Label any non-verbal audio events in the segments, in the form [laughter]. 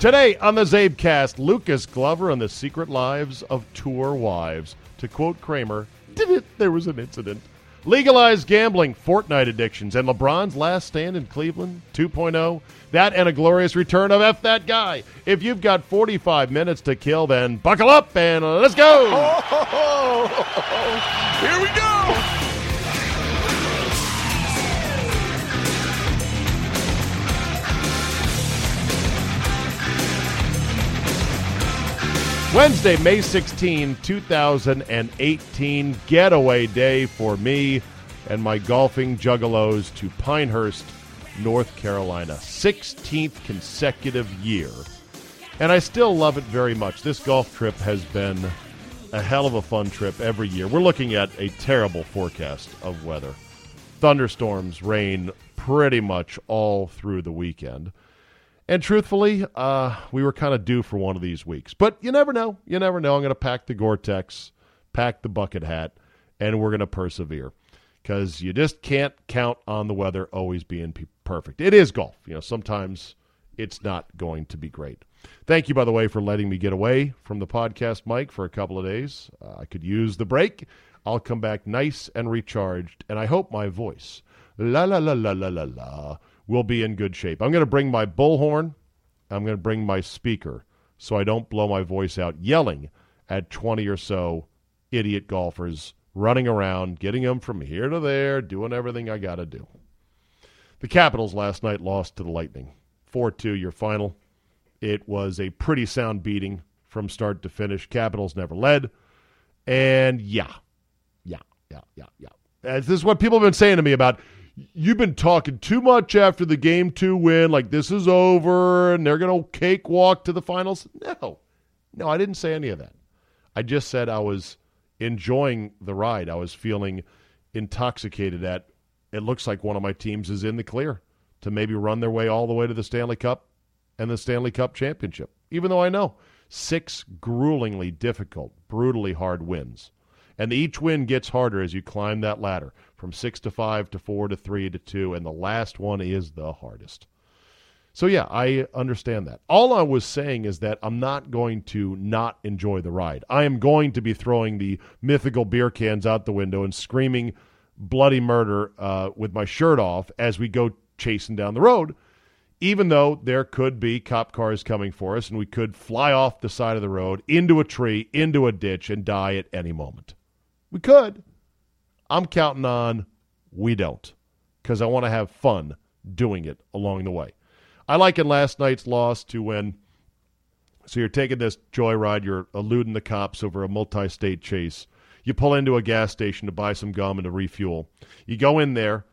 Today on the CzabeCast, Lucas Glover and the Secret Lives of Tour Wives. To quote Kramer, did it? There was an incident. Legalized gambling, Fortnite addictions, and LeBron's last stand in Cleveland 2.0. That and a glorious return of F That Guy. If you've got 45 minutes to kill, then buckle up and let's go. [laughs] Here we go. Wednesday, May 16, 2018, getaway day for me and my golfing juggalos to Pinehurst, North Carolina. 16th consecutive year. And I still love it very much. This golf trip has been a hell of a fun trip every year. We're looking at a terrible forecast of weather. Thunderstorms, rain pretty much all through the weekend. And truthfully, uh, we were kind of due for one of these weeks. But you never know. You never know. I'm going to pack the Gore Tex, pack the bucket hat, and we're going to persevere because you just can't count on the weather always being pe- perfect. It is golf. You know, sometimes it's not going to be great. Thank you, by the way, for letting me get away from the podcast mic for a couple of days. Uh, I could use the break. I'll come back nice and recharged, and I hope my voice, la la la la la la la, will be in good shape. I'm going to bring my bullhorn. I'm going to bring my speaker so I don't blow my voice out yelling at 20 or so idiot golfers running around, getting them from here to there, doing everything I got to do. The Capitals last night lost to the Lightning. 4 2, your final. It was a pretty sound beating from start to finish. Capitals never led. And yeah, yeah, yeah, yeah, yeah. This is what people have been saying to me about you've been talking too much after the game two win, like this is over and they're going to cakewalk to the finals. No, no, I didn't say any of that. I just said I was enjoying the ride. I was feeling intoxicated at it looks like one of my teams is in the clear to maybe run their way all the way to the Stanley Cup and the Stanley Cup championship. Even though I know six gruelingly difficult, brutally hard wins. And each win gets harder as you climb that ladder from six to five to four to three to two, and the last one is the hardest. So, yeah, I understand that. All I was saying is that I'm not going to not enjoy the ride. I am going to be throwing the mythical beer cans out the window and screaming bloody murder uh, with my shirt off as we go chasing down the road, even though there could be cop cars coming for us and we could fly off the side of the road into a tree, into a ditch, and die at any moment. We could. I'm counting on we don't because I want to have fun doing it along the way. I like in last night's loss to when. So you're taking this joyride, you're eluding the cops over a multi state chase. You pull into a gas station to buy some gum and to refuel. You go in there.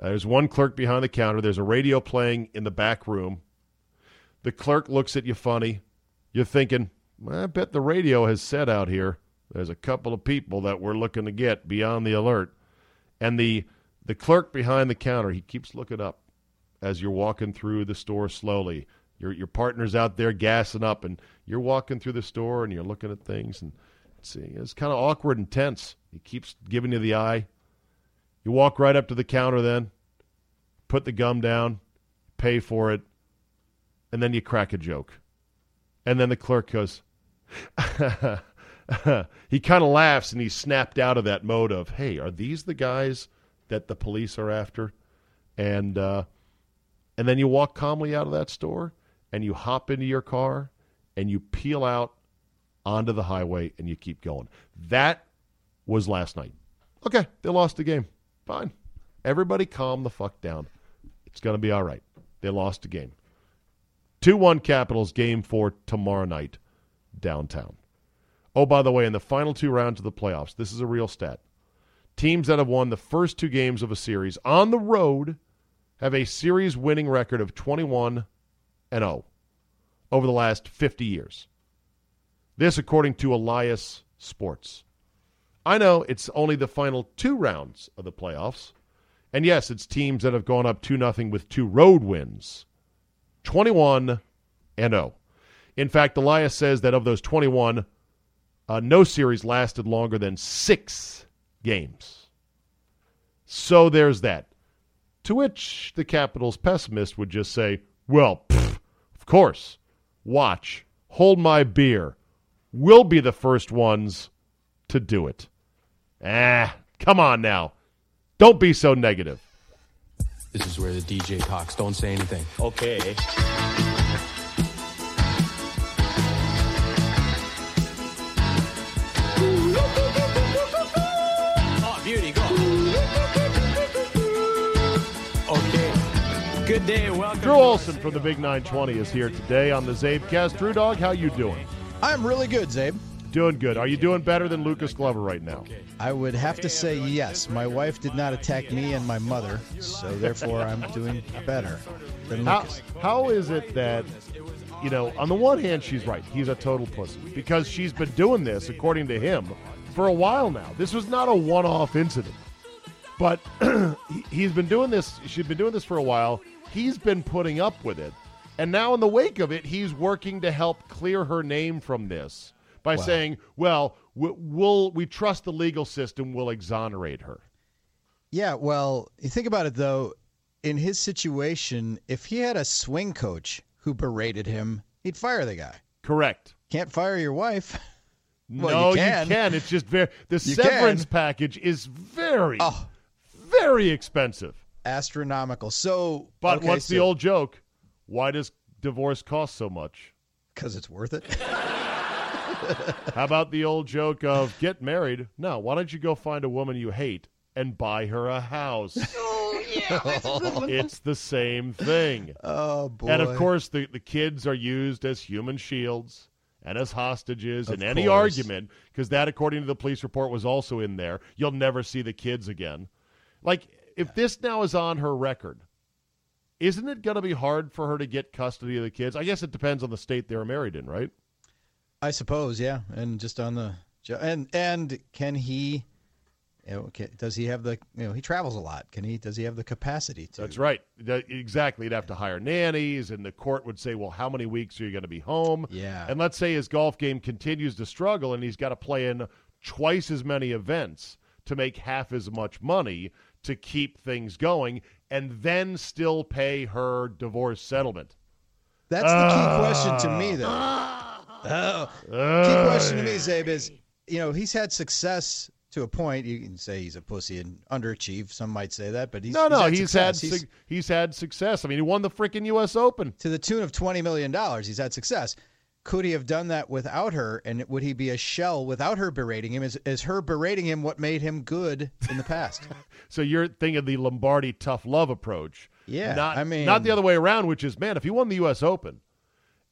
Uh, there's one clerk behind the counter. There's a radio playing in the back room. The clerk looks at you funny. You're thinking, I bet the radio has said out here there's a couple of people that we're looking to get beyond the alert. And the the clerk behind the counter, he keeps looking up as you're walking through the store slowly. Your your partner's out there gassing up and you're walking through the store and you're looking at things and see it's kind of awkward and tense. He keeps giving you the eye. You walk right up to the counter then, put the gum down, pay for it, and then you crack a joke. And then the clerk goes, [laughs] [laughs] he kind of laughs and he snapped out of that mode of, hey, are these the guys that the police are after? And uh, and then you walk calmly out of that store and you hop into your car and you peel out onto the highway and you keep going. That was last night. Okay, they lost the game. Fine. Everybody calm the fuck down. It's going to be all right. They lost the game. 2 1 Capitals game for tomorrow night downtown. Oh, by the way, in the final two rounds of the playoffs, this is a real stat. Teams that have won the first two games of a series on the road have a series winning record of 21 and 0 over the last 50 years. This, according to Elias Sports. I know it's only the final two rounds of the playoffs. And yes, it's teams that have gone up 2 nothing with two road wins. 21 and 0. In fact, Elias says that of those 21, uh, no series lasted longer than six games. So there's that. To which the Capitals pessimist would just say, well, pff, of course. Watch. Hold my beer. We'll be the first ones to do it. Ah, come on now. Don't be so negative. This is where the DJ talks. Don't say anything. Okay. Good day. Welcome. Drew Olson from the Big 920 is here today on the CzabeCast. Drew Dog, how you doing? I'm really good, Czabe. Doing good. Are you doing better than Lucas Glover right now? I would have to say yes. My wife did not attack me and my mother, so therefore I'm doing better than How, Lucas. how is it that, you know, on the one hand, she's right. He's a total pussy because she's been doing this, according to him, for a while now. This was not a one off incident. But [clears throat] he- he's been doing this, she's been doing this for a while. He's been putting up with it. And now, in the wake of it, he's working to help clear her name from this by saying, well, we- we'll, we trust the legal system, we'll exonerate her. Yeah, well, you think about it though. In his situation, if he had a swing coach who berated him, he'd fire the guy. Correct. Can't fire your wife. [laughs] Well, no, you can. It's just very the You severance can. package is very, Oh. very expensive. Astronomical. So, But what's the old joke? Why does divorce cost so much? Because it's worth it. [laughs] How about the old joke of get married? No, why don't you go find a woman you hate and buy her a house? [laughs] Oh, yeah, it's the same thing. [laughs] Oh boy. And of course, the, the kids are used as human shields and as hostages Of in any course. argument, because that, according to the police report, was also in there. You'll never see the kids again. Like, if this now is on her record, isn't it going to be hard for her to get custody of the kids? I guess it depends on the state they're married in, right? I suppose, yeah, and just on the and and can he? You know, can, does he have the? You know, he travels a lot. Can he? Does he have the capacity to? That's right. That- exactly. He'd have to hire nannies, and the court would say, well, how many weeks are you going to be home? Yeah. And let's say his golf game continues to struggle, and he's got to play in twice as many events to make half as much money to keep things going, and then still pay her divorce settlement. That's the key question to me, ah. though. [laughs] Oh, key ah. question to me, Czabe, is you know he's had success to a point. You can say he's a pussy and underachieved. Some might say that, but he's no, no, he's he's had had success. su- he's had success. I mean, he won the freaking U.S. Open. to the tune of twenty million dollars. He's had success. Could he have done that without her? And would he be a shell without her berating him? Is is her berating him what made him good in the past? [laughs] So you're thinking the Lombardi tough love approach. Yeah, Not, I mean- not the other way around, which is, man, if he won the U.S. Open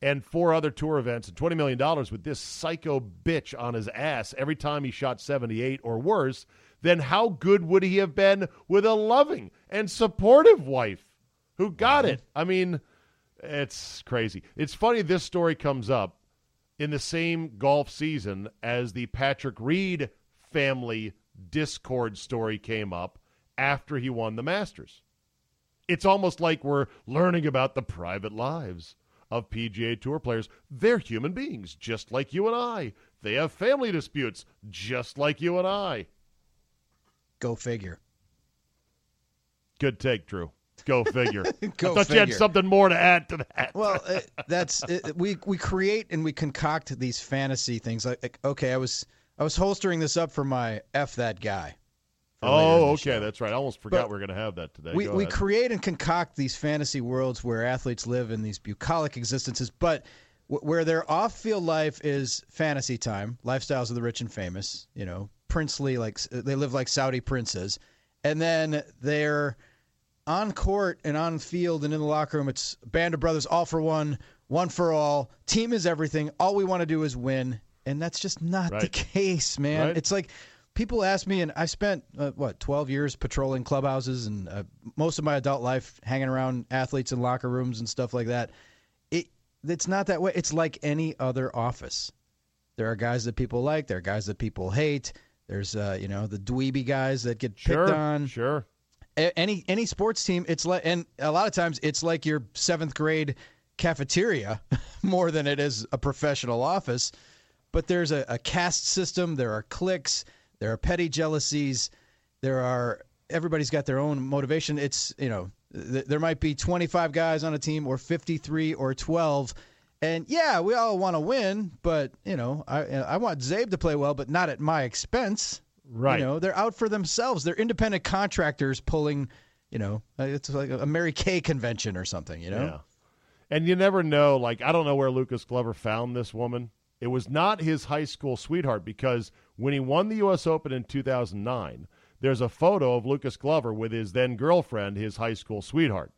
and four other tour events and $20 million with this psycho bitch on his ass every time he shot 78 or worse, then how good would he have been with a loving and supportive wife who got it? I mean, it's crazy. It's funny this story comes up in the same golf season as the Patrick Reed family Discord story came up after he won the Masters. It's almost like we're learning about the private lives of PGA Tour players. They're human beings, just like you and I. They have family disputes, just like you and I. Go figure. Good take, Drew. Go figure. [laughs] Go I thought you had something more to add to that. Well, [laughs] uh, that's it, we we create and we concoct these fantasy things. Like, like, okay, I was I was holstering this up for my f that guy. for later in oh, okay, show. that's right. I almost forgot But we are going to have that today. we, Go we ahead. create and concoct these fantasy worlds where athletes live in these bucolic existences, but w- where their off-field life is fantasy time, lifestyles of the rich and famous, you know, princely, like they live like Saudi princes, and then they're on court and on field and in the locker room. It's band of brothers, all for one, one for all. Team is everything. All we want to do is win, and that's just not the case, man. Right. It's like people ask me, and I spent uh, what twelve years patrolling clubhouses and uh, most of my adult life hanging around athletes in locker rooms and stuff like that. It it's not that way. It's like any other office. There are guys that people like. There are guys that people hate. There's uh, you know the dweeby guys that get Sure, picked on. sure. Any any sports team, it's like, and a lot of times it's like your seventh grade cafeteria [laughs] more than it is a professional office. But there's a, a caste system. There are cliques. There are petty jealousies. There are everybody's got their own motivation. It's you know th- there might be 25 guys on a team or 53 or 12. And yeah, we all want to win, but you know, I I want Czabe to play well, but not at my expense. Right. You know, they're out for themselves. They're independent contractors pulling, you know, uh, it's like a Mary Kay convention or something, you know? Yeah. And you never know. Like, I don't know where Lucas Glover found this woman. It was not his high school sweetheart because when he won the U.S. Open in 2009, there's a photo of Lucas Glover with his then girlfriend, his high school sweetheart.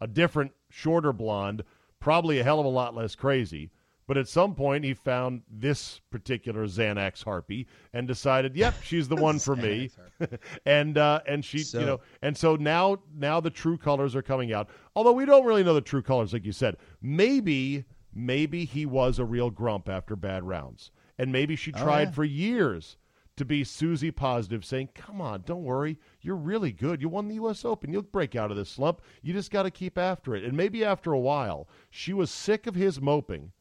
A different, shorter blonde, probably a hell of a lot less crazy. But at some point, he found this particular Xanax harpy and decided, "Yep, [laughs] she's the one for me." [laughs] and uh, and she, So- you know, and so now now the true colors are coming out. Although we don't really know the true colors, like you said. Maybe maybe he was a real grump after bad rounds, and maybe she tried yeah. for years to be Susie positive, saying, "Come on, don't worry, you're really good. You won the U.S. Open. You'll break out of this slump. You just got to keep after it." And maybe after a while, she was sick of his moping.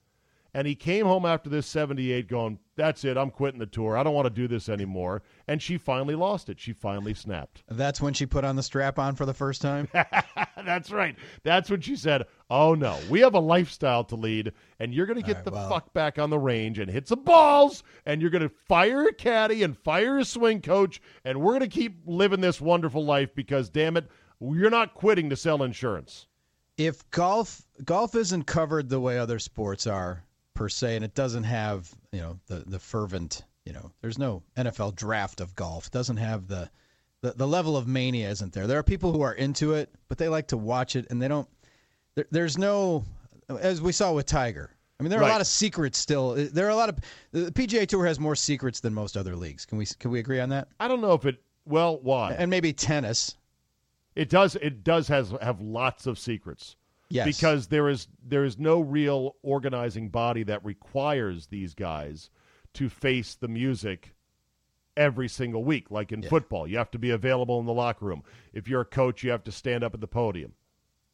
And he came home after this 78 going, That's it. I'm quitting the tour. I don't want to do this anymore. And she finally lost it. She finally snapped. That's when she put on the strap on for the first time. [laughs] That's right. That's when she said, Oh no, we have a lifestyle to lead, and you're going to get right, the well- fuck back on the range and hit some balls, and you're going to fire a caddy and fire a swing coach, and we're going to keep living this wonderful life because, damn it, you're not quitting to sell insurance. if golf golf isn't covered the way other sports are per se, and it doesn't have you know the the fervent you know there's no NFL draft of golf. It doesn't have the, the the level of mania isn't there. There are people who are into it, but they like to watch it, and they don't. There, there's no, as we saw with Tiger. I mean, there are Right. a lot of secrets still. There are a lot of the PGA Tour has more secrets than most other leagues. Can we can we agree on that? I don't know if it, well, why? And maybe tennis. It does. It does has have lots of secrets. Yes. Because there is there is no real organizing body that requires these guys to face the music every single week, like in football. You have to be available in the locker room. If you're a coach, you have to stand up at the podium.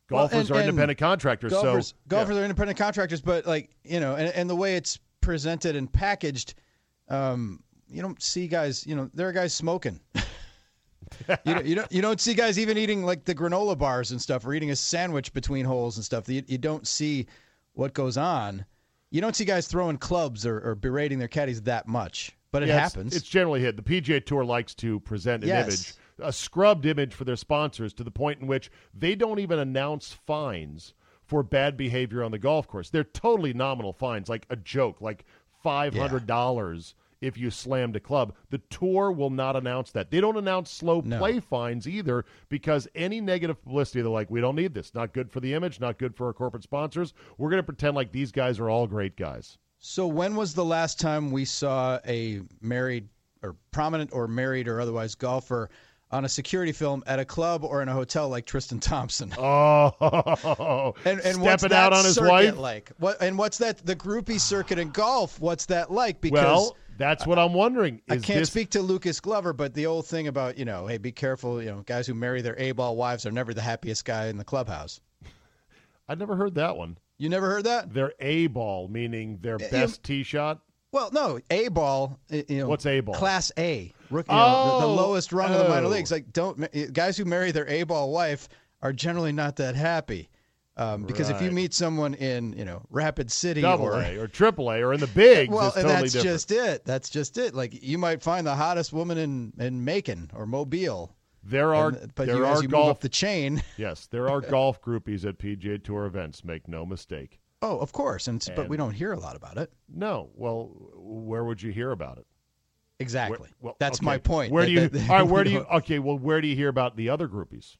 Well, Golfers and- are independent contractors, golfers, so golfers are independent contractors, but like you know, and, and the way it's presented and packaged, um, you don't see guys. You know, there are guys smoking. [laughs] [laughs] you, don't, you don't you don't see guys even eating like the granola bars and stuff, or eating a sandwich between holes and stuff. You, you don't see what goes on. You don't see guys throwing clubs or, or berating their caddies that much, but it Yeah, happens. It's, generally hit. The PGA Tour likes to present an Yes. image, a scrubbed image for their sponsors to the point in which they don't even announce fines for bad behavior on the golf course. They're totally nominal fines, like a joke, like $500 if you slammed a club. The tour will not announce that. They don't announce slow No. play fines either because any negative publicity, they're like, we don't need this. Not good for the image, not good for our corporate sponsors. We're going to pretend like these guys are all great guys. So when was the last time we saw a married or prominent or married or otherwise golfer on a security film at a club or in a hotel like Tristan Thompson? [laughs] Oh, And, and what's stepping that out on his wife. like? What and what's that the groupie circuit in golf? What's that like? Because Well, that's what I'm wondering. I can't this, speak to Lucas Glover, but the old thing about you know, hey, be careful. You know, guys who marry their A-ball wives are never the happiest guy in the clubhouse. [laughs] I never heard that one. You never heard that? Their A ball, meaning their eh, you- best tee shot. Well, no, A ball. Eh, you know, What's A-ball? Class A, rookie, you know, the, the Oh, lowest rung of the minor oh. leagues. Like, don't eh, guys who marry their A ball wife are generally not that happy. Um, because if you meet someone in you know Rapid City Double or A or triple A or in the bigs, well, and totally that's different. just it. That's just it. Like you might find the hottest woman in in Macon or Mobile, there are and- but there you, are as you move golf the chain. [laughs] yes, there are golf groupies at PGA Tour events. Make no mistake. Oh, of course, and, it's but we don't hear a lot about it. No, well, where would you hear about it? Exactly. Where- well, that's okay. my point. Where do you? [laughs] all right, where do you? Okay, well, where do you hear about the other groupies?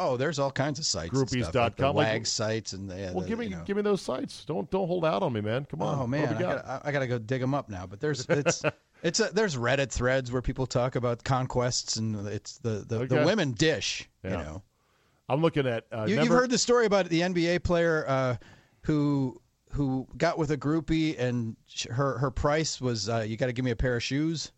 Oh, there's all kinds of sites. stuff, like the Groupies.com, like- sites and the, yeah, Well, the, give me you know. give me those sites. Don't don't hold out on me, man. Come on. Oh man, I got? gotta, I gotta go dig them up now. But there's [laughs] it's it's a, there's Reddit threads where people talk about conquests and it's the the, the women dish. You know, I'm looking at. Uh, you, you've remember- heard the story about the NBA player uh, who who got with a groupie and her her price was uh, you got to give me a pair of shoes,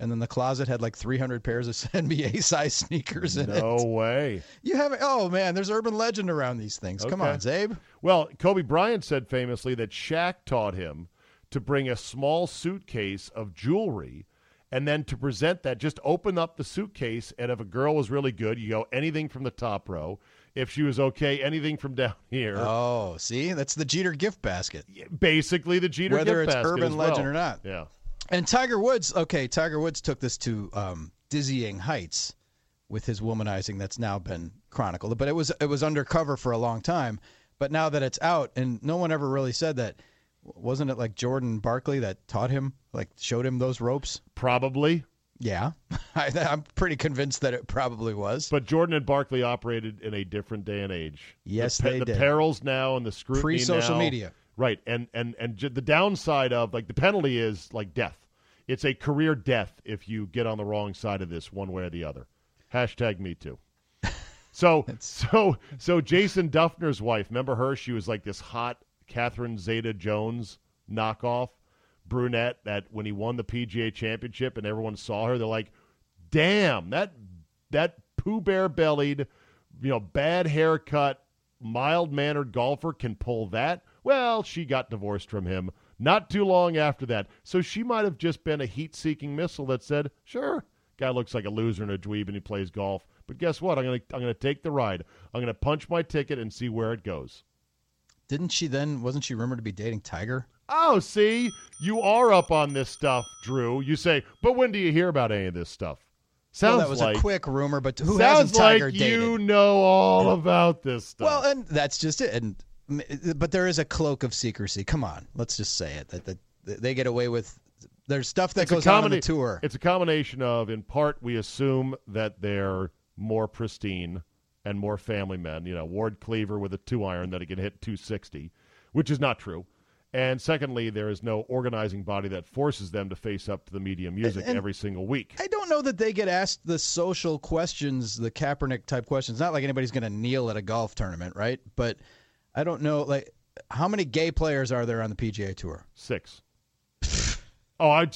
and then the closet had like 300 pairs of [laughs] NBA size sneakers in No it. No way. You haven't? Oh man, there's urban legend around these things. Come on, Czabe. Well, Kobe Bryant said famously that Shaq taught him to bring a small suitcase of jewelry and then to present that, just open up the suitcase. And if a girl was really good, you go anything from the top row. If she was okay, anything from down [laughs] here. Oh, see, that's the Jeter gift basket. Basically, the Jeter Whether gift it's urban as well. legend or not. Yeah. And Tiger Woods, okay, Tiger Woods took this to um, dizzying heights with his womanizing that's now been chronicled. But it was it was undercover for a long time. But now that it's out, and no one ever really said that, wasn't it like Jordan Barkley that taught him, like showed him those ropes? Probably. Yeah, [laughs] I, I'm pretty convinced that it probably was. But Jordan and Barkley operated in a different day and age. Yes, the, they the did. perils now and the scrutiny Pre-social now- media. Right? And and and ju- the downside of like the penalty is like death. It's a career death if you get on the wrong side of this one way or the other. Hashtag me too. [laughs] So so so Jason Dufner's wife, remember her? She was like this hot Catherine Zeta Jones knockoff brunette that when he won the PGA championship and everyone saw her, they're like, damn, that that pooh bear bellied, you know, bad haircut, mild mannered golfer can pull that. Well, she got divorced from him not too long after that. So she might have just been a heat seeking missile that said, Sure, guy looks like a loser and a dweeb and he plays golf. But guess what? I'm gonna I'm gonna take the ride. I'm gonna punch my ticket and see where it goes. Didn't she then? Wasn't she rumored to be dating Tiger? Oh, see, you are up on this stuff, Drew. You say, but when do you hear about any of this stuff? Sounds well, that was like a quick rumor, but who sounds hasn't Tiger like dated? you know all about this stuff. Well, and that's just it. And Uh, but there is a cloak of secrecy. Come on, let's just say it. That, that they get away with. There's stuff that It's goes on on the tour. It's a combination of, in part, we assume that they're more pristine and more family men. You know, Ward Cleaver with a two iron that he can hit 260, which is not true. And secondly, there is no organizing body that forces them to face up to the media music and- every single week. I don't know that they get asked the social questions, the Kaepernick type questions. Not like anybody's going to kneel at a golf tournament, right? But I don't know, like how many gay players are there on the PGA Tour? Six. oh, I,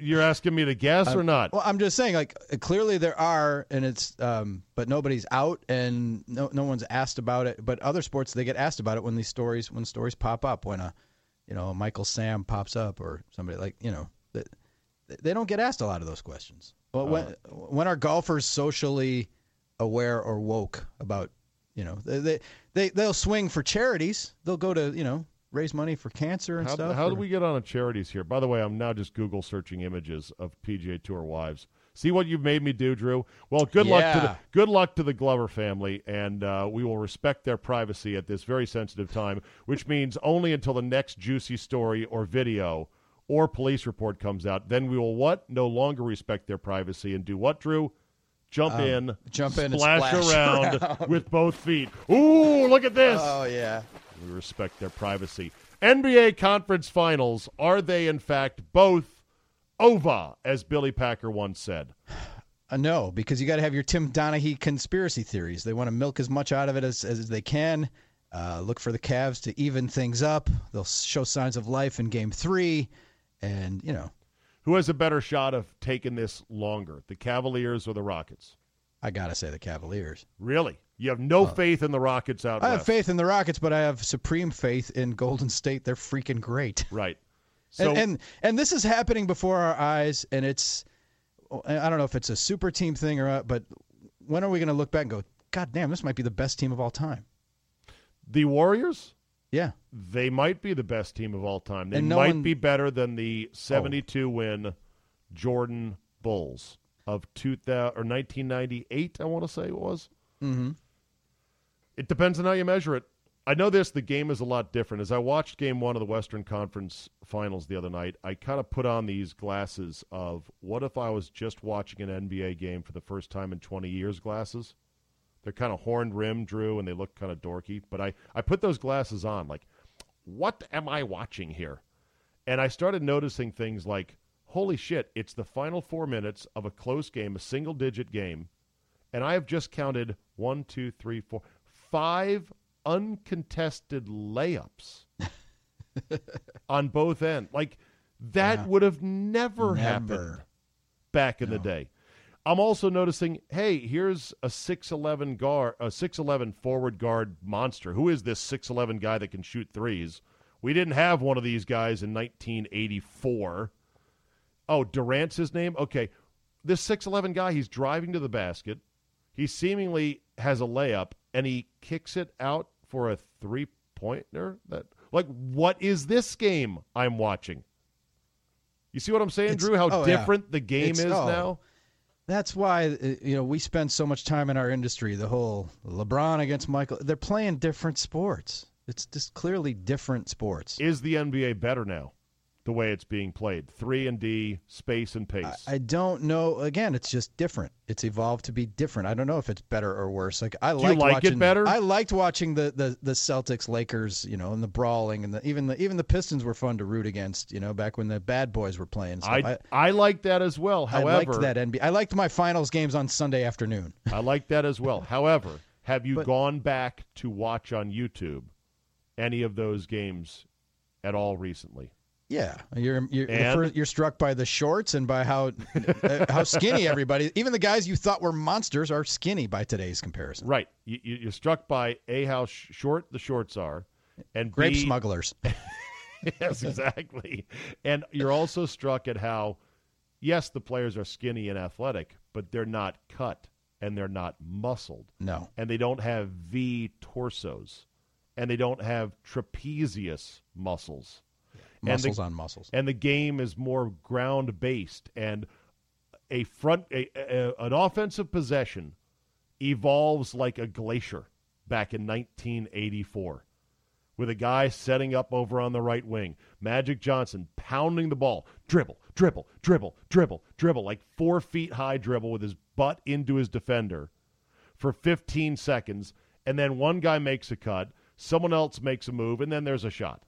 you're asking me to guess or not? Well, I'm just saying, like clearly there are, and it's, um, but nobody's out, and no, no one's asked about it. But other sports, they get asked about it when these stories, when stories pop up, when a, you know, a Michael Sam pops up, or somebody like, you know, they, they don't get asked a lot of those questions. Well, when when are golfers socially aware or woke about, you know, they they, they they'll swing for charities, they'll go to, you know, raise money for cancer and How, stuff. how do we get on a charities here? By the way, I'm now just Google searching images of PGA Tour wives. See what you've made me do, Drew. Well, good luck to the good luck to the Glover family, and uh, we will respect their privacy at this very sensitive time, which means only until the next juicy story or video or police report comes out. Then we will what? No longer respect their privacy and do what, Drew? Jump in, Um, jump in and splash, splash [laughs] around, around. with both feet. Ooh, look at this! Oh yeah. We respect their privacy. NBA conference finals, are they in fact both over, as Billy Packer once said? Uh, no, because you got to have your Tim Donaghy conspiracy theories. They want to milk as much out of it as, as they can. Uh, look for the Cavs to even things up. They'll show signs of life in Game Three, and you know, Who has a better shot of taking this longer, the Cavaliers or the Rockets? I gotta say the Cavaliers. Really? You have no uh, faith in the Rockets out I have faith in the Rockets, but I have supreme faith in Golden State. They're freaking great. Right. [laughs] So, and, and and this is happening before our eyes, and it's I don't know if it's a super team thing or not, but when are we going to look back and go, God damn, this might be the best team of all time? the Warriors, Yeah, they might be the best team of all time. They no might one- be better than the 72 win Jordan Bulls of 2000 or 1998, I want to say it was. mm-hmm. It depends on how you measure it. I know this, the game is a lot different. As I watched game one of the Western Conference Finals the other night, I kind of put on these glasses of what if I was just watching an NBA game for the first time in 20 years glasses? They're kind of horned rim, Drew, and they look kind of dorky. But I, I put those glasses on, like, what am I watching here? And I started noticing things like, holy shit, it's the final four minutes of a close game, a single digit game. And I have just counted one, two, three, four, five uncontested layups [laughs] on both ends. Like, that Yeah. would have never, happened back in the day. I'm also noticing, hey, here's a 6'11 guard, a 6'11 forward guard monster. Who is this 6'11 guy that can shoot threes? We didn't have one of these guys in 1984. Oh, Durant's his name? Okay. This 6'11 guy, he's driving to the basket. He seemingly has a layup and he kicks it out for a three-pointer. That like what is this game I'm watching? You see what I'm saying, It's- Drew? How oh, yeah. different the game It's- is oh. now? That's why uh, you know we spend so much time in our industry. The whole LeBron against Michael. They're playing different sports. It's just clearly different sports. Is the NBA better now? The way it's being played, three and D, space and pace. I don't know. Again, it's just different. It's evolved to be different. I don't know if it's better or worse. Like I you liked like it watching, better? I liked watching the, the, the Celtics Lakers, you know, and the brawling and the even the even the Pistons were fun to root against, you know, back when the bad boys were playing. Stuff. I, I like that as well. I, I However, liked that NBA. I liked my finals games on Sunday afternoon. [laughs] I liked that as well. However, have you But- gone back to watch on YouTube any of those games at all recently? Yeah, you're you're, And? first, you're struck by the shorts and by how uh, how skinny [laughs] everybody. Even the guys you thought were monsters are skinny by today's comparison. Right. You, you, you're struck by A, how sh- short the shorts are, and Grape B, smugglers. [laughs] yes, exactly. And you're also struck at how, yes, the players are skinny and athletic, but they're not cut and they're not muscled. No, and they don't have V torsos, and they don't have trapezius muscles. And the- on muscles. And the game is more ground based, and a front a, a, an offensive possession evolves like a glacier back in 1984 with a guy setting up over on the right wing. Magic Johnson pounding the ball, dribble, dribble, dribble, dribble, dribble, like four feet high dribble with his butt into his defender for 15 seconds. And then one guy makes a cut, someone else makes a move, and then there's a shot.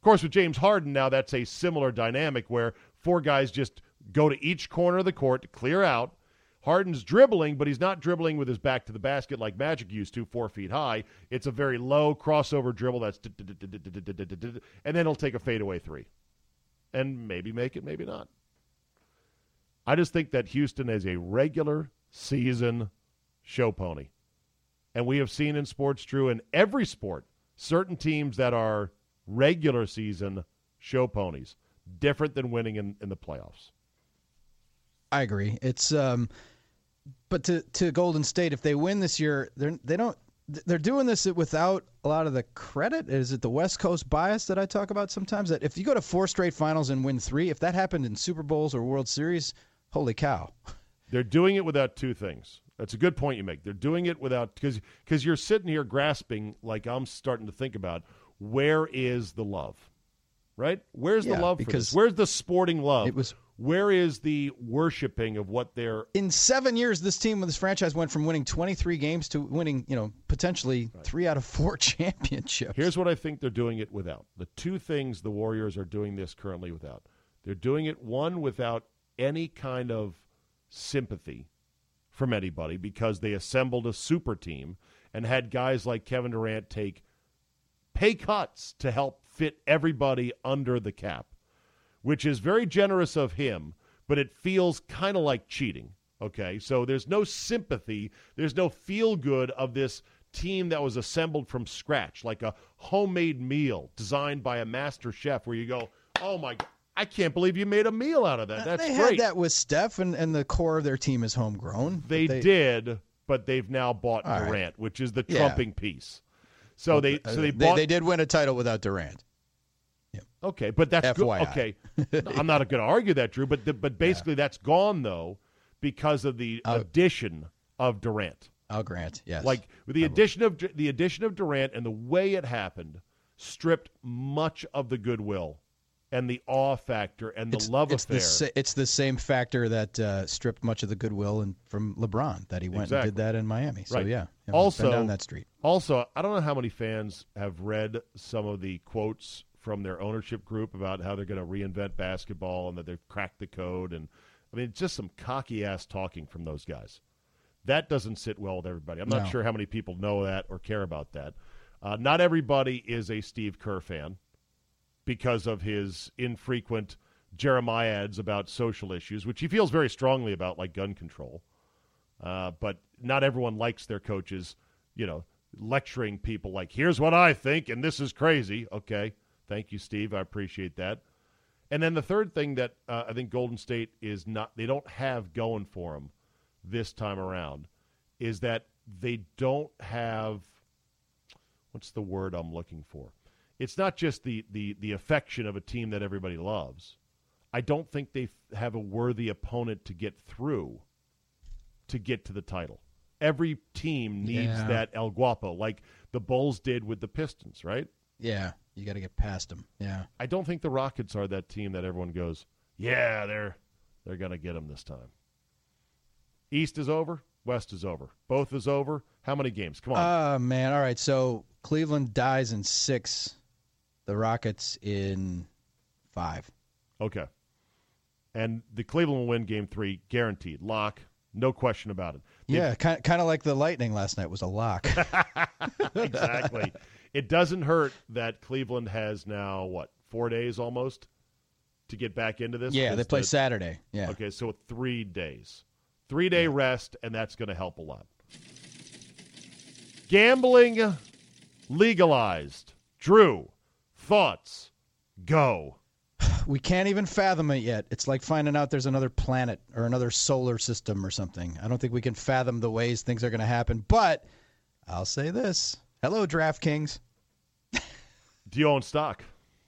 Of course, with James Harden now, that's a similar dynamic where four guys just go to each corner of the court to clear out. Harden's dribbling, but he's not dribbling with his back to the basket like Magic used to, four feet high. It's a very low crossover dribble that's, and then he'll take a fadeaway three, and maybe make it, maybe not. I just think that Houston is a regular season show pony, and we have seen in sports, Drew, in every sport, certain teams that are regular season show ponies, different than winning in, in the playoffs. I agree. It's um, but to to Golden State, if they win this year, they're they don't they're doing this without a lot of the credit. Is it the West Coast bias that I talk about sometimes? That if you go to four straight finals and win three, if that happened in Super Bowls or World Series, holy cow! They're doing it without two things. That's a good point you make. They're doing it without because because you're sitting here grasping like I'm starting to think about where is the love, right? Where's the Yeah, love for because this? Where's the sporting love? it was- where is the worshiping of what they're In seven years, this team, this franchise, went from winning 23 games to winning, you know, potentially three out of four [laughs] championships. Here's what I think they're doing it without. The two things the Warriors are doing this currently without. They're doing it one without any kind of sympathy from anybody because they assembled a super team and had guys like Kevin Durant take pay cuts to help fit everybody under the cap, which is very generous of him, but it feels kind of like cheating. Okay, so there's no sympathy, there's no feel good of this team that was assembled from scratch, like a homemade meal designed by a master chef, where you go, "Oh my, God, I can't believe you made a meal out of that. Uh, That's they great." had that with Steph, and, and the core of their team is homegrown. They, But did, but they've now bought All right. Durant, which is the Yeah. trumping piece. So they, uh, so they they, bought. they did win a title without Durant. Yeah. Okay, but that's good. Okay, [laughs] I'm not going to argue that, Drew. But the, but basically, that's gone though because of the Uh, addition of Durant. I'll grant, yes. Like with the addition of the addition of Durant and the way it happened, stripped much of the goodwill and the awe factor and the it's, love it's affair. The, it's the same factor that uh, stripped much of the goodwill and from LeBron that he went Exactly. and did that in Miami. So Right. yeah, yeah, Also- down that street. Also, I don't know how many fans have read some of the quotes from their ownership group about how they're going to reinvent basketball and that they've cracked the code. And I mean, just some cocky ass talking from those guys. That doesn't sit well with everybody. I'm not No. sure how many people know that or care about that. Uh, not everybody is a Steve Kerr fan because of his infrequent Jeremiads about social issues, which he feels very strongly about, like gun control. Uh, but not everyone likes their coaches, you know, lecturing people like, here's what I think, and this is crazy. Okay. Thank you, Steve. I appreciate that. And then the third thing that uh, I think Golden State is not, they don't have going for them this time around is that they don't have, what's the word I'm looking for? It's not just the, the, the affection of a team that everybody loves. I don't think they f- have a worthy opponent to get through to get to the title. Every team needs Yeah. that El Guapo, like the Bulls did with the Pistons, right? Yeah, you got to get past them. Yeah, I don't think the Rockets are that team that everyone goes, yeah, they're they're going to get them this time. East is over, West is over, both is over. How many games? Come on, Oh man! All right, so Cleveland dies in six, the Rockets in five. okay. And the Cleveland will win Game Three, guaranteed, lock, no question about it. They- Yeah, kind kind of like the Lightning last night was a lock. [laughs] exactly. it doesn't hurt that Cleveland has now what four days almost to get back into this. yeah, they play the- Saturday. Yeah, Okay, so three days, three day rest, and that's going to help a lot. Gambling legalized. Drew, thoughts? Go. we can't even fathom it yet. It's like finding out there's another planet or another solar system or something. I don't think we can fathom the ways things are going to happen. But I'll say this: Hello, DraftKings. Do you own stock?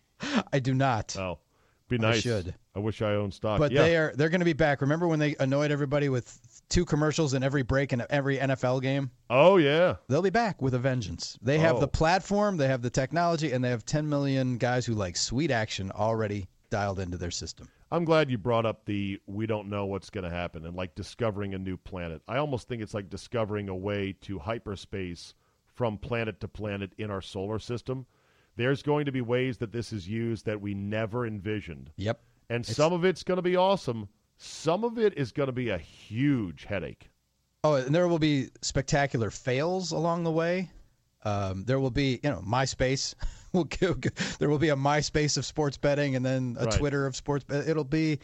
[laughs] I do not. Oh, be I nice. should. I wish I owned stock. But yeah. they are they're going to be back. Remember when they annoyed everybody with two commercials in every break in every NFL game? oh yeah. They'll be back with a vengeance. They have Oh. the platform, they have the technology, and they have 10 million guys who like sweet action already dialed into their system. I'm glad you brought up the we don't know what's going to happen and like discovering a new planet. I almost think it's like discovering a way to hyperspace from planet to planet in our solar system. There's going to be ways that this is used that we never envisioned. Yep. And some of it's going to be awesome. Some of it is going to be a huge headache. Oh, and there will be spectacular fails along the way. Um, there will be, you know, MySpace. [laughs] will there will be a MySpace of sports betting, and then a Right. Twitter of sports. It'll be,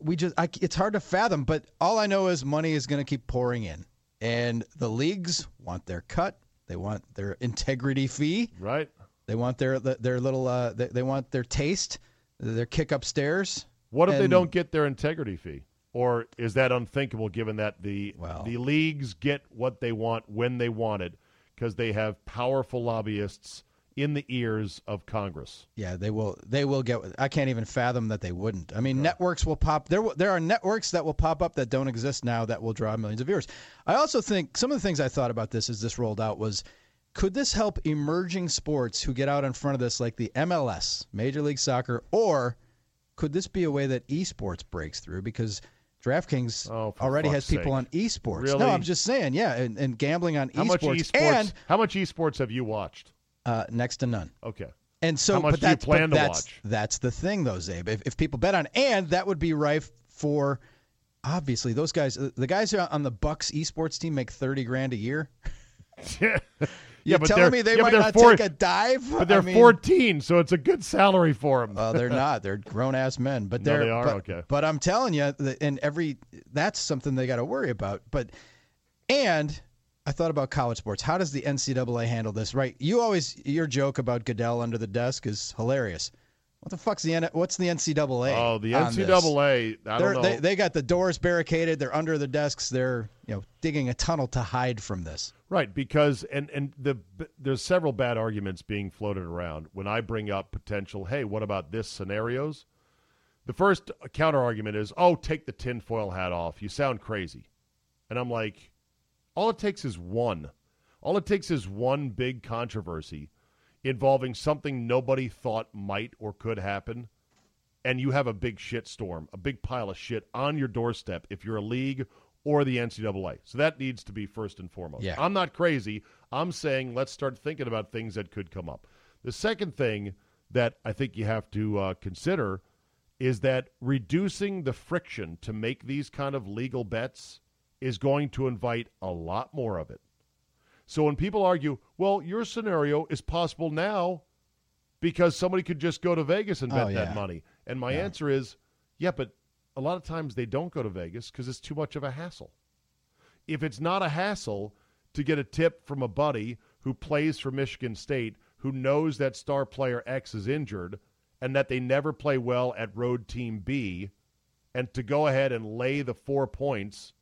we just, I, it's hard to fathom. But all I know is money is going to keep pouring in, and the leagues want their cut. They want their integrity fee. Right? They want their their little. Uh, they, they want their taste, their kick upstairs. What if they don't get their integrity fee? Or is that unthinkable given that the Well- the leagues get what they want when they want it because they have powerful lobbyists in the ears of Congress? Yeah, they will. They will get. I can't even fathom that they wouldn't. I mean, networks will pop. There, there are networks that will pop up that don't exist now that will draw millions of viewers. I also think some of the things I thought about this as this rolled out was, could this help emerging sports who get out in front of this, like the MLS, Major League Soccer, or could this be a way that esports breaks through because? DraftKings Oh, already has people sake. on esports. Really? No, I'm just saying, yeah, and, and gambling on How esports, much esports? and how much esports have you watched? uh, next to none. Okay. And so, but that's, but to that's, watch? That's the thing, though, Czabe. If, if people bet on, and that would be rife for, obviously, those guys. uh, The guys on the Bucks esports team make thirty grand a year. yeah, [laughs] [laughs] You're but telling me they yeah, might not four- take a dive? But they're I mean, 14, so it's a good salary for them. Well, they're [laughs] not. They're grown ass men. But they're they are? But, Okay. But I'm telling you, in every that's something they got to worry about. But and I thought about college sports. How does the NCAA handle this? Right? You always your joke about Goodell under the desk is hilarious. What the fuck's the N- what's the NCAA? oh, the? NCAA. I don't know. they they got the doors barricaded. They're under the desks. They're you know digging a tunnel to hide from this. Right, because and and the there's several bad arguments being floated around when I bring up potential. Hey, what about this scenarios? The first counter argument is, oh, take the tinfoil hat off. You sound crazy, and I'm like, all it takes is one. All it takes is one big controversy involving something nobody thought might or could happen, and you have a big shit storm, a big pile of shit on your doorstep if you're a league or the NCAA. So that needs to be first and foremost. Yeah. I'm not crazy. I'm saying let's start thinking about things that could come up. The second thing that I think you have to uh, consider is that reducing the friction to make these kind of legal bets is going to invite a lot more of it. So when people argue, well, your scenario is possible now because somebody could just go to Vegas and oh, bet Oh, that money. And my Yeah. answer is, yeah, but a lot of times they don't go to Vegas because it's too much of a hassle. If it's not a hassle to get a tip from a buddy who plays for Michigan State, who knows that star player X is injured and that they never play well at road team B, and to go ahead and lay the four points,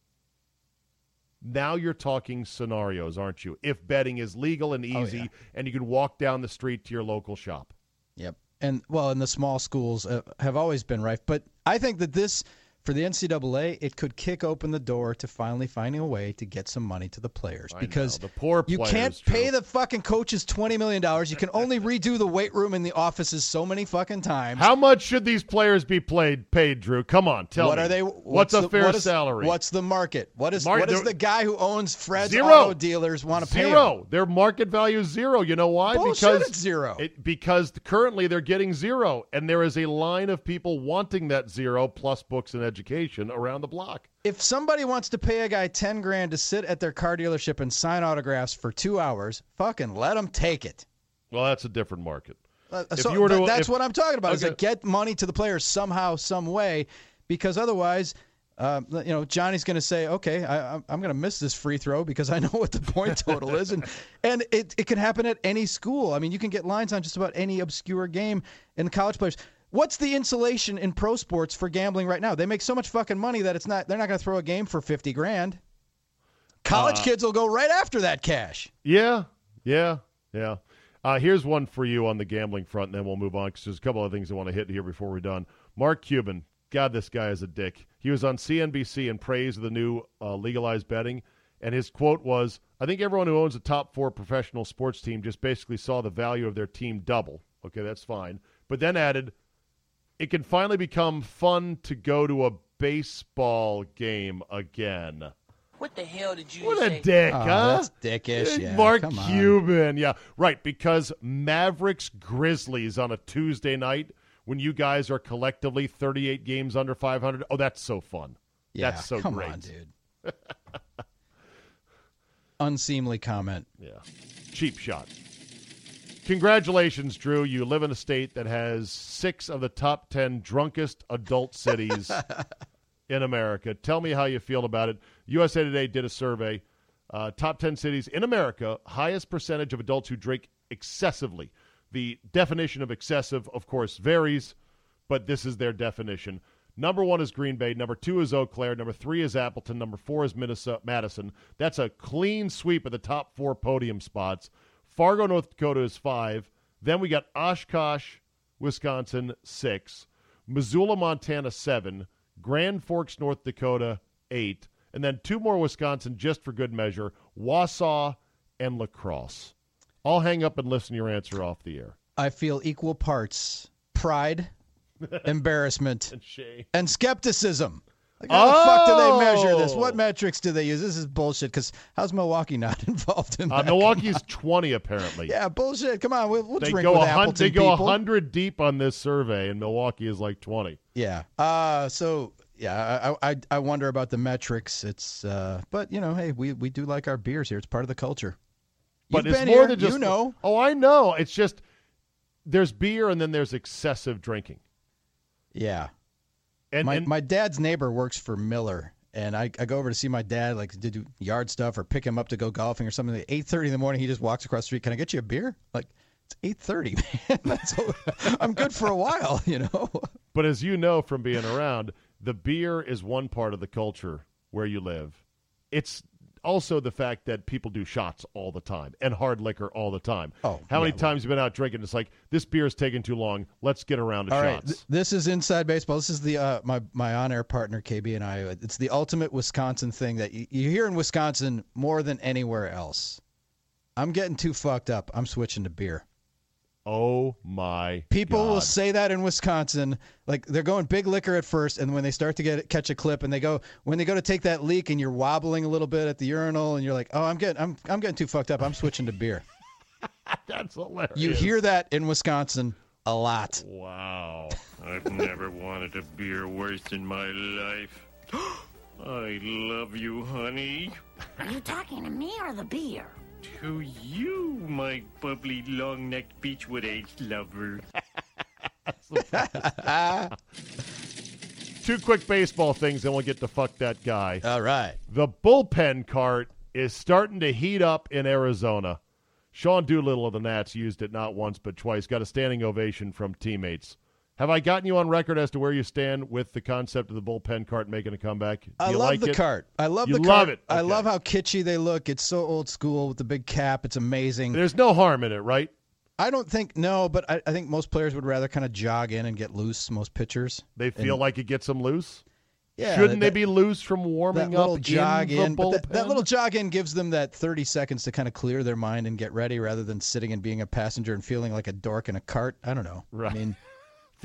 now you're talking scenarios, aren't you? If betting is legal and easy Oh, yeah. and you can walk down the street to your local shop. Yep. And well, and the small schools uh, have always been rife, but I think that this for the NCAA, it could kick open the door to finally finding a way to get some money to the players I because know, the poor you can't Drew. pay the fucking coaches twenty million dollars. You can only redo the weight room in the offices so many fucking times. How much should these players be played paid, Drew? Come on, tell what me. What are they? What's, a the- fair what is- salary? What's the market? What is Mar- what does there- the guy who owns Fred's Zero. auto dealers want to pay? Zero. Their market value is zero. You know why? Bullshit, because it's zero. It, because currently they're getting zero, and there is a line of people wanting that zero plus books and education around the block. If somebody wants to pay a guy ten grand to sit at their car dealership and sign autographs for two hours, fucking let them take it. Well, that's a different market. Uh, If so to- th- that's if- what I'm talking about. Is Okay. that get money to the players somehow, some way, because otherwise, uh, you know, Johnny's going to say, "Okay, I, I'm, I'm going to miss this free throw because I [laughs] know what the point total is," and [laughs] and it it can happen at any school. I mean, you can get lines on just about any obscure game in the college players. What's the insulation in pro sports for gambling right now? They make so much fucking money that it's not they're not going to throw a game for fifty grand. College Uh, kids will go right after that cash. Yeah, yeah, yeah. Uh, here's one for you on the gambling front, and then we'll move on because there's a couple of things I want to hit here before we're done. Mark Cuban, God, this guy is a dick. He was on CNBC in praise of the new uh, legalized betting, and his quote was, "I think everyone who owns a top four professional sports team just basically saw the value of their team double. Okay, that's fine, but then added." It can finally become fun to go to a baseball game again. What the hell did you What just a say? dick, Oh, huh? that's dickish, yeah, Mark come on. Cuban, yeah, right. Because Mavericks Grizzlies on a Tuesday night when you guys are collectively 38 games under 500. Oh, that's so fun. Yeah, that's so come great. on, dude. [laughs] Unseemly comment. Yeah, cheap shot. Congratulations, Drew. You live in a state that has six of the top 10 drunkest adult cities [laughs] in America. Tell me how you feel about it. USA Today did a survey. Uh, top 10 cities in America, highest percentage of adults who drink excessively. The definition of excessive, of course, varies, but this is their definition. Number one is Green Bay. Number two is Eau Claire. Number three is Appleton. Number four is Minnesota, Madison. That's a clean sweep of the top four podium spots. Fargo, North Dakota is five. Then we got Oshkosh, Wisconsin, six. Missoula, Montana, seven. Grand Forks, North Dakota, eight. And then two more Wisconsin just for good measure Wausau and La Crosse. I'll hang up and listen to your answer off the air. I feel equal parts pride, [laughs] embarrassment, And and skepticism. Like, how the fuck do they measure this? Oh! What metrics do they use? This is bullshit. Because how's Milwaukee not [laughs] involved in Uh, that? Milwaukee's [laughs] 20, apparently. Yeah, bullshit. Come on, we'll, we'll They drink go, with a hun- Appleton they go. 100 deep on this survey, and Milwaukee is like 20. Yeah. Uh, so yeah, I, I I wonder about the metrics. It's uh, but you know, hey, we we do like our beers here. It's part of the culture. But You've it's more here, than just. you know. Oh, I know. It's just there's beer and then there's excessive drinking. Yeah. And, my and my dad's neighbor works for Miller, and I, I go over to see my dad, like to do yard stuff or pick him up to go golfing or something. At eight thirty in the morning, he just walks across the street. Can I get you a beer? Like it's eight thirty, [laughs] man. That's [laughs] I'm good for a while, you know. But as you know from being around, the beer is one part of the culture where you live. It's also the fact that people do shots all the time and hard liquor all the time. Oh, how many yeah, well- times you been out drinking? It's like this beer is taking too long. Let's get around to All right, shots. th- this is inside baseball. This is the uh, my my on-air partner KB and I. It's the ultimate Wisconsin thing that you, you hear in Wisconsin more than anywhere else. I'm getting too fucked up. I'm switching to beer. Oh my! People will say that in Wisconsin, like they're going big liquor at first, and when they start to get catch a clip, and they go when they go to take that leak, and you're wobbling a little bit at the urinal, and you're like, "Oh, I'm getting, I'm, I'm getting too fucked up. I'm switching to beer." [laughs] That's hilarious. You hear that in Wisconsin a lot. Wow. I've never wanted a beer worse in my life. [gasps] I love you, honey. Are you talking to me or the beer? To you, my bubbly, long-necked Beechwood age lover. [laughs] Two quick baseball things, then we'll get to fuck that guy. All right. The bullpen cart is starting to heat up in Arizona. Sean Doolittle of the Nats used it not once but twice. Got a standing ovation from teammates. Have I gotten you on record as to where you stand with the concept of the bullpen cart making a comeback? Do I love like the it? cart. I love You the love cart. it. I love how kitschy they look. It's so old school with the big cap. It's amazing. There's no harm in it, right? I don't think no, but I, I think most players would rather kind of jog in and get loose. Most pitchers. They feel like it gets them loose. Yeah, Shouldn't that- they be loose from that warming little up jog in the in, that, that little jog in gives them that 30 seconds to kind of clear their mind and get ready rather than sitting and being a passenger and feeling like a dork in a cart. I don't know. Right. I mean,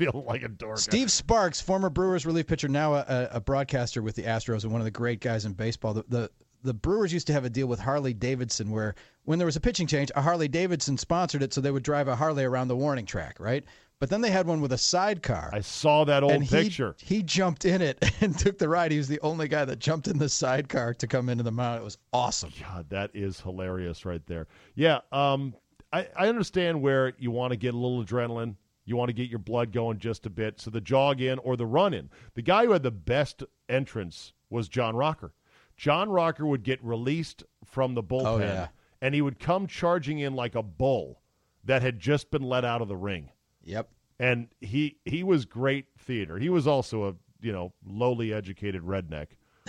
feel like a dork. Steve Sparks, former Brewers relief pitcher, now a, a broadcaster with the Astros and one of the great guys in baseball. The, the the Brewers used to have a deal with Harley Davidson where when there was a pitching change, a Harley Davidson sponsored it, so they would drive a Harley around the warning track, right? But then they had one with a sidecar. I saw that old and he, picture. he jumped in it [laughs] and took the ride. He was the only guy that jumped in the sidecar to come into the mound. It was awesome. God, that is hilarious right there. Yeah, um, I, I understand where you want to get a little adrenaline. You want to get your blood going just a bit. So the jog in or the run in. The guy who had the best entrance was John Rocker. John Rocker would get released from the bullpen Oh, yeah. and he would come charging in like a bull that had just been let out of the ring. Yep. and he he was great theater. He was also a you know lowly educated redneck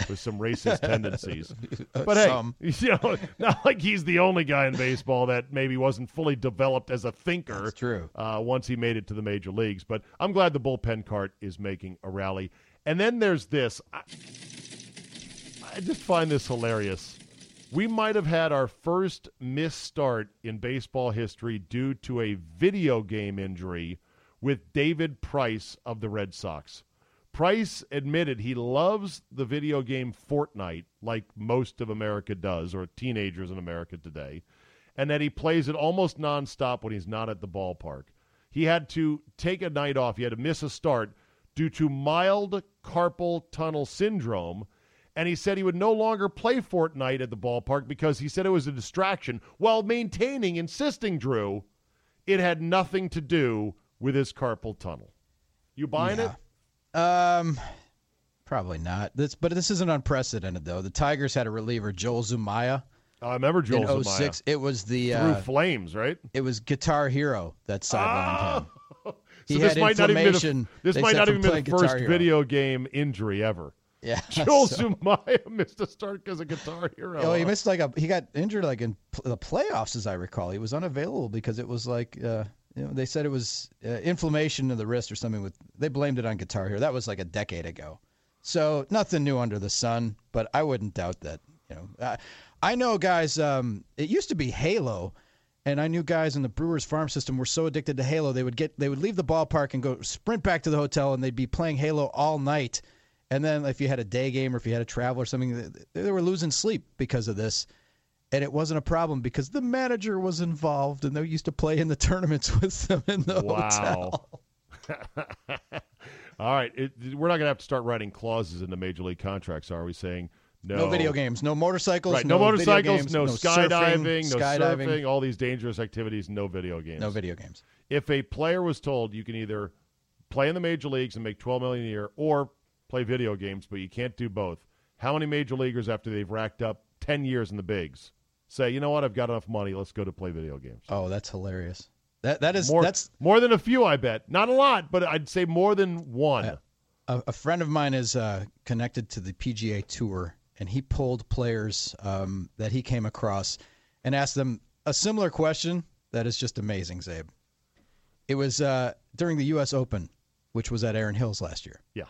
with some racist [laughs] tendencies. But hey, some. [laughs] you know, not like he's the only guy in baseball that maybe wasn't fully developed as a thinker. That's true. Uh, once he made it to the major leagues, but I'm glad the bullpen cart is making a rally. And then there's this. I, I just find this hilarious. We might have had our first missed start in baseball history due to a video game injury with David Price of the Red Sox. Price admitted he loves the video game Fortnite like most of America does, or teenagers in America today, and that he plays it almost nonstop when he's not at the ballpark. He had to take a night off. He had to miss a start due to mild carpal tunnel syndrome. And he said he would no longer play Fortnite at the ballpark because he said it was a distraction while maintaining, insisting, Drew, it had nothing to do with his carpal tunnel. You buying it? Um, probably not. This, but this isn't unprecedented though. The Tigers had a reliever, Joel Zumaya, I remember Joel in Zumaya. 06. It was the Through uh, flames, right? it was Guitar Hero that sidelined him. [laughs] So He this might not even be the, this might not even be playing the first video game injury ever. [laughs] Yeah. [laughs] Joel so- Zumaya missed a start because of Guitar Hero. Oh, he missed like a. He got injured like in pl- the playoffs, as I recall. He was unavailable because it was like, uh, you know, they said it was uh, inflammation of the wrist or something. With they blamed it on Guitar Hero. That was like a decade ago. So nothing new under the sun. But I wouldn't doubt that. You know, I know guys. Um, it used to be Halo. And I knew guys in the Brewers farm system were so addicted to Halo they would get they would leave the ballpark and go sprint back to the hotel and they'd be playing Halo all night. And then if you had a day game or if you had to travel or something, they- they were losing sleep because of this. And it wasn't a problem because the manager was involved and they used to play in the tournaments [laughs] with them in the Wow. hotel. [laughs] All right, it, we're not going to have to start writing clauses in the major league contracts, are we? Saying no, No video games, no motorcycles, right? No, video motorcycles, games, no, surfing, skydiving, no skydiving, surfing, all these dangerous activities, no video games. no video games. if a player was told you can either play in the major leagues and make 12 million a year or play video games but you can't do both how many major leaguers after they've racked up 10 years in the bigs say you know what? I've got enough money. Let's go to play video games. Oh, that's hilarious. That that is more, that's more than a few i bet. Not a lot but i'd say more than one. A, a friend of mine is uh, connected to the PGA Tour, and he pulled players um, that he came across and asked them a similar question that is just amazing, Czabe. It was uh, during the U.S. Open, which was at Erin Hills last year, yeah.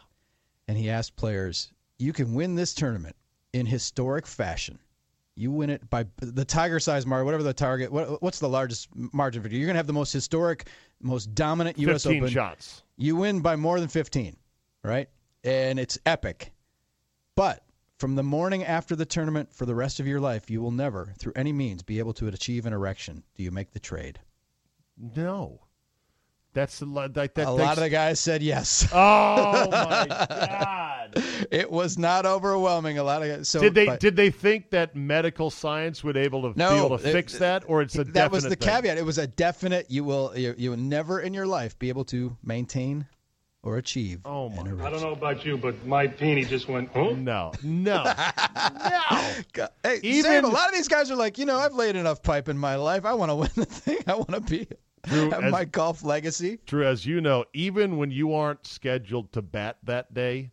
And he asked players, "You can win this tournament in historic fashion, You win it by the tiger size margin, whatever the target. What, what's the largest margin for you? You're going to have the most historic, most dominant U.S. 15 Open. shots. You win by more than 15, right? And it's epic. But from the morning after the tournament for the rest of your life, you will never, through any means, be able to achieve an erection. Do you make the trade? No. That's a lot. that. that a lot of the guys said yes. Oh my [laughs] god! [laughs] it was not overwhelming. A lot of. So did they but- did they think that medical science would able to No, be able to it- fix that, or it's a that was the thing? caveat. It was a definite. You will you, you will never in your life be able to maintain or achieve. Oh my! an. I don't know about you, but my peenie just went, huh? No, no, [laughs] no. God, Hey, Even- Sam, a lot of these guys are like, you know, I've laid enough pipe in my life. I want to [laughs] win the thing. I want to be Drew, have as- my golf legacy. True, as you know, even when you aren't scheduled to bat that day,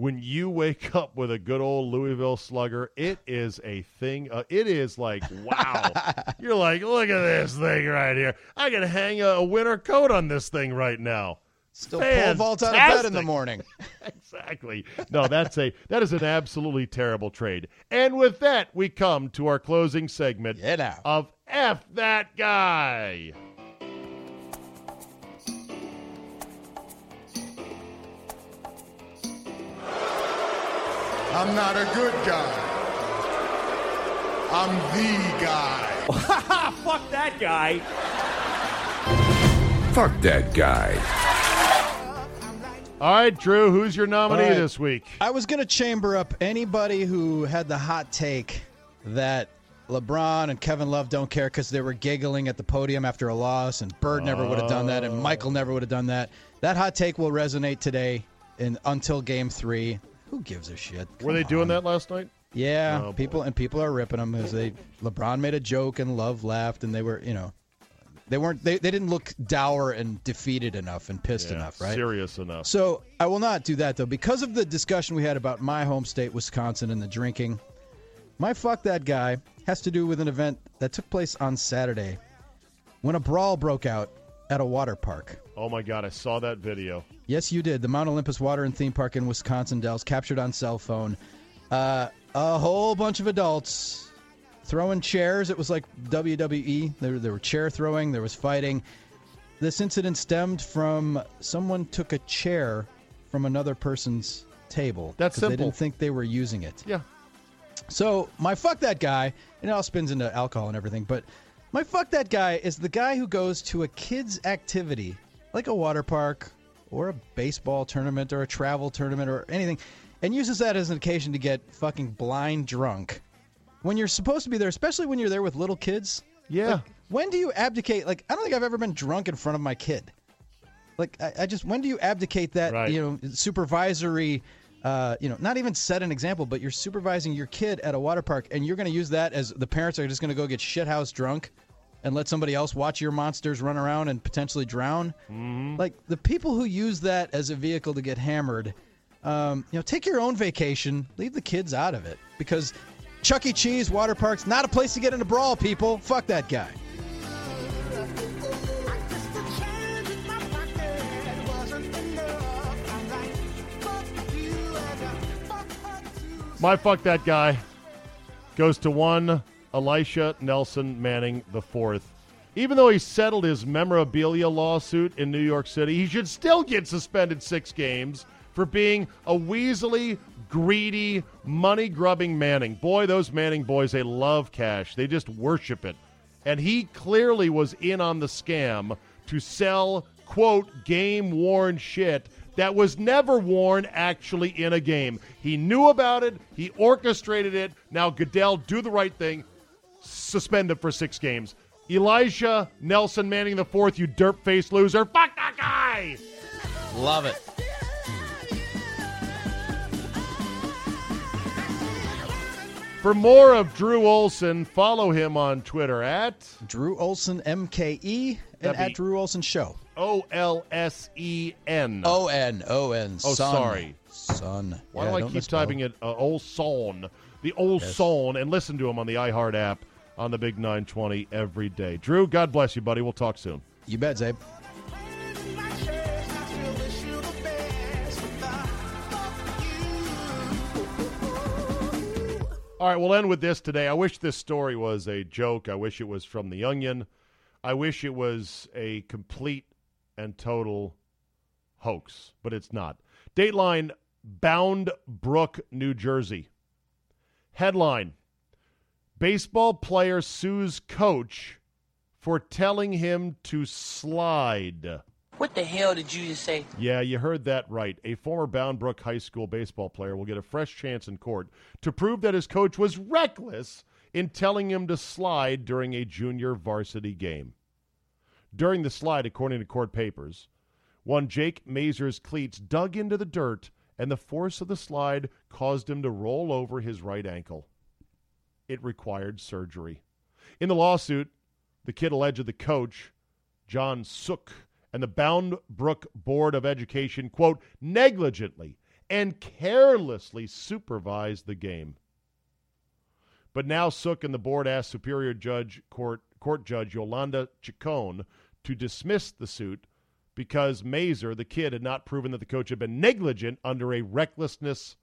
when you wake [laughs] up with a good old Louisville slugger, it is a thing. Uh, it is like, wow. [laughs] You're like, look at this thing right here. I can hang a, a winter coat on this thing right now. Still pole vault out of bed in the morning. [laughs] exactly. No, that's a that is an absolutely terrible trade. And with that, we come to our closing segment Yeah, of F that guy. I'm not a good guy. I'm the guy. [laughs] Fuck that guy. Fuck that guy. All right, Drew, who's your nominee All right. this week? I was going to chamber up anybody who had the hot take that LeBron and Kevin Love don't care because they were giggling at the podium after a loss, and Bird never would have done that, and oh. Michael never would have done that. That hot take will resonate today in, until Game Three. Who gives a shit? Were they Come doing on. that last night? Yeah, Oh, boy. people and people are ripping them as they. LeBron made a joke and Love laughed, and they were, you know, they weren't. They, they didn't look dour and defeated enough and pissed Yeah, enough, right? Serious enough. So I will not do that though because of the discussion we had about my home state, Wisconsin, and the drinking. My fuck that guy has to do with an event that took place on Saturday when a brawl broke out at a water park. Oh my God, I saw that video. Yes, you did. The Mount Olympus Water and Theme Park in Wisconsin Dells captured on cell phone. Uh, a whole bunch of adults throwing chairs. It was like WWE. There, there were chair throwing. There was fighting. This incident stemmed from someone took a chair from another person's table. That's 'cause They didn't think they were using it. Yeah. So my fuck that guy, and it all spins into alcohol and everything, but my fuck that guy is the guy who goes to a kid's activity, like a water park or a baseball tournament or a travel tournament or anything, and uses that as an occasion to get fucking blind drunk. When you're supposed to be there, especially when you're there with little kids. Yeah. like, when do you abdicate? Like, I don't think I've ever been drunk in front of my kid. Like, I, I just when do you abdicate that? Right. You know, supervisory. Uh, you know, not even set an example, but you're supervising your kid at a water park, and you're going to use that as the parents are just going to go get shithouse drunk, and let somebody else watch your monsters run around and potentially drown. Mm-hmm. Like the people who use that as a vehicle to get hammered, um, you know, take your own vacation, leave the kids out of it, because Chuck E. Cheese, water parks, not a place to get in a brawl. People, fuck that guy. My fuck that guy goes to one Elisha Nelson Manning the fourth. Even though he settled his memorabilia lawsuit in New York City, he should still get suspended six games for being a weaselly, greedy, money grubbing Manning. Boy, those Manning boys, they love cash. They just worship it. And he clearly was in on the scam to sell, quote, game worn shit that was never worn actually in a game. He knew about it, he orchestrated it. Now, Goodell, do the right thing, suspend him for six games. Elijah Nelson Manning the fourth, you derp face loser. Fuck that guy! Love it. For more of Drew Olson, follow him on Twitter at Drew Olson, MKE, and be- at Drew Olson Show. O L S E N. O N O N. Oh, son. sorry. son. Why Yeah, do I keep misspell. typing it? Uh, old Son, the old Son, and listen to him on the iHeart app on the Big 920 every day. Drew, God bless you, buddy. We'll talk soon. You bet, Czabe. All right, we'll end with this today. I wish this story was a joke. I wish it was from The Onion. I wish it was a complete and total hoax, but it's not. Dateline Bound Brook, New Jersey. Headline Baseball player sues coach for telling him to slide. What the hell did you just say? Yeah, you heard that right. A former Bound Brook High School baseball player will get a fresh chance in court to prove that his coach was reckless in telling him to slide during a junior varsity game. During the slide, according to court papers, one Jake Mazur's cleats dug into the dirt, and the force of the slide caused him to roll over his right ankle. It required surgery. In the lawsuit, the kid alleged the coach, John Sook, and the Bound Brook Board of Education, quote, negligently and carelessly supervised the game. But now Sook and the board asked Superior Judge Court Court Judge Yolanda Ciccone to dismiss the suit because Mazur, the kid, had not proven that the coach had been negligent under a recklessness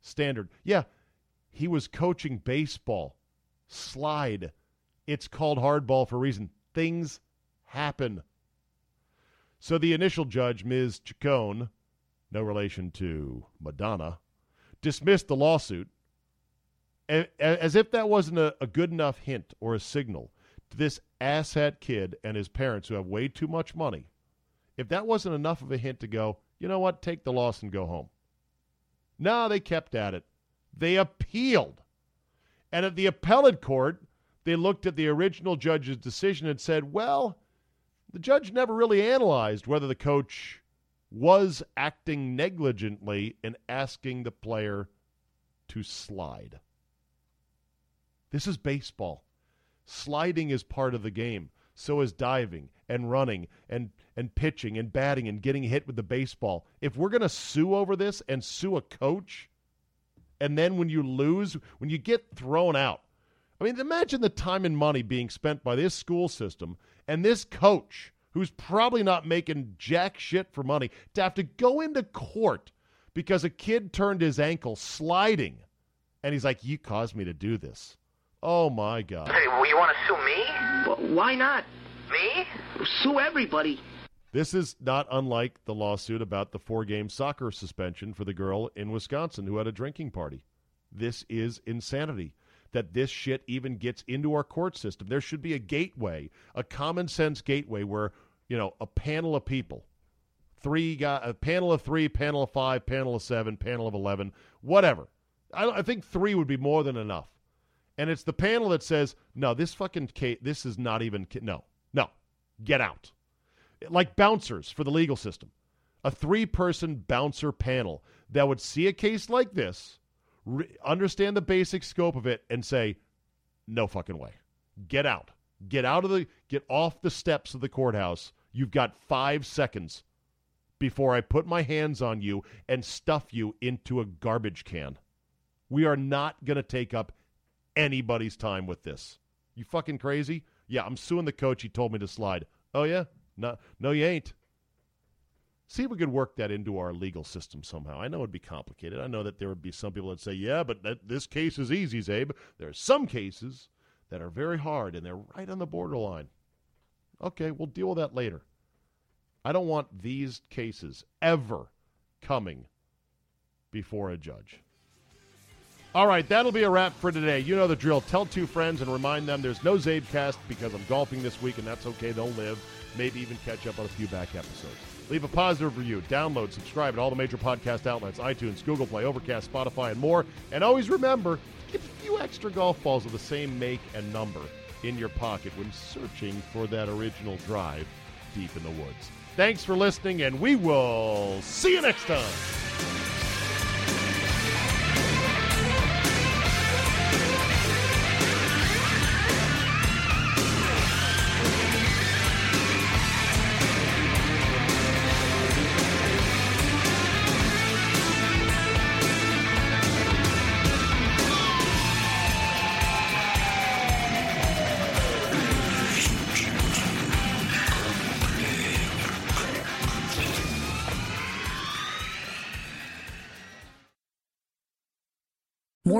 standard. Yeah, he was coaching baseball. Slide. It's called hardball for a reason. Things happen. So the initial judge, Ms. Ciccone, no relation to Madonna, dismissed the lawsuit as if that wasn't a, a, good enough hint or a signal this asshat kid and his parents who have way too much money. If that wasn't enough of a hint to go, you know what, take the loss and go home. No, they kept at it. They appealed. And at the appellate court, they looked at the original judge's decision and said, well, the judge never really analyzed whether the coach was acting negligently in asking the player to slide. This is baseball. Sliding is part of the game. So is diving and running and, and pitching and batting and getting hit with the baseball. If we're going to sue over this and sue a coach, and then when you lose, when you get thrown out, I mean, imagine the time and money being spent by this school system and this coach, who's probably not making jack shit for money, to have to go into court because a kid turned his ankle sliding. And he's like, You caused me to do this. Oh, my God. Hey, well, you want to sue me? Well, why not? Me? Sue everybody. This is not unlike the lawsuit about the four game soccer suspension for the girl in Wisconsin who had a drinking party. This is insanity that this shit even gets into our court system. There should be a gateway, a common sense gateway where, you know, a panel of people, three guy, a panel of three, panel of five, panel of seven, panel of 11, whatever. I, I think three would be more than enough. And it's the panel that says, no, this fucking case, this is not even, no, no, get out. Like bouncers for the legal system. A three person bouncer panel that would see a case like this re- understand the basic scope of it and say, no fucking way. Get out. Get out of the, get off the steps of the courthouse. You've got five seconds before I put my hands on you and stuff you into a garbage can. We are not going to take up anybody's time with this. You fucking crazy? Yeah, I'm suing the coach. He told me to slide. Oh, yeah? No, no, you ain't. See if we could work that into our legal system somehow. I know it'd be complicated. I know that there would be some people that say, yeah, but that, this case is easy, Czabe. There are some cases that are very hard and they're right on the borderline. Okay, we'll deal with that later. I don't want these cases ever coming before a judge. All right, that'll be a wrap for today. You know the drill. Tell two friends and remind them there's no CzabeCast because I'm golfing this week, and that's okay. They'll live. Maybe even catch up on a few back episodes. Leave a positive review. Download, subscribe at all the major podcast outlets iTunes, Google Play, Overcast, Spotify, and more. And always remember keep a few extra golf balls of the same make and number in your pocket when searching for that original drive deep in the woods. Thanks for listening, and we will see you next time.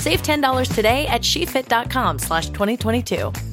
Save $10 today at SheFit.com slash 2022.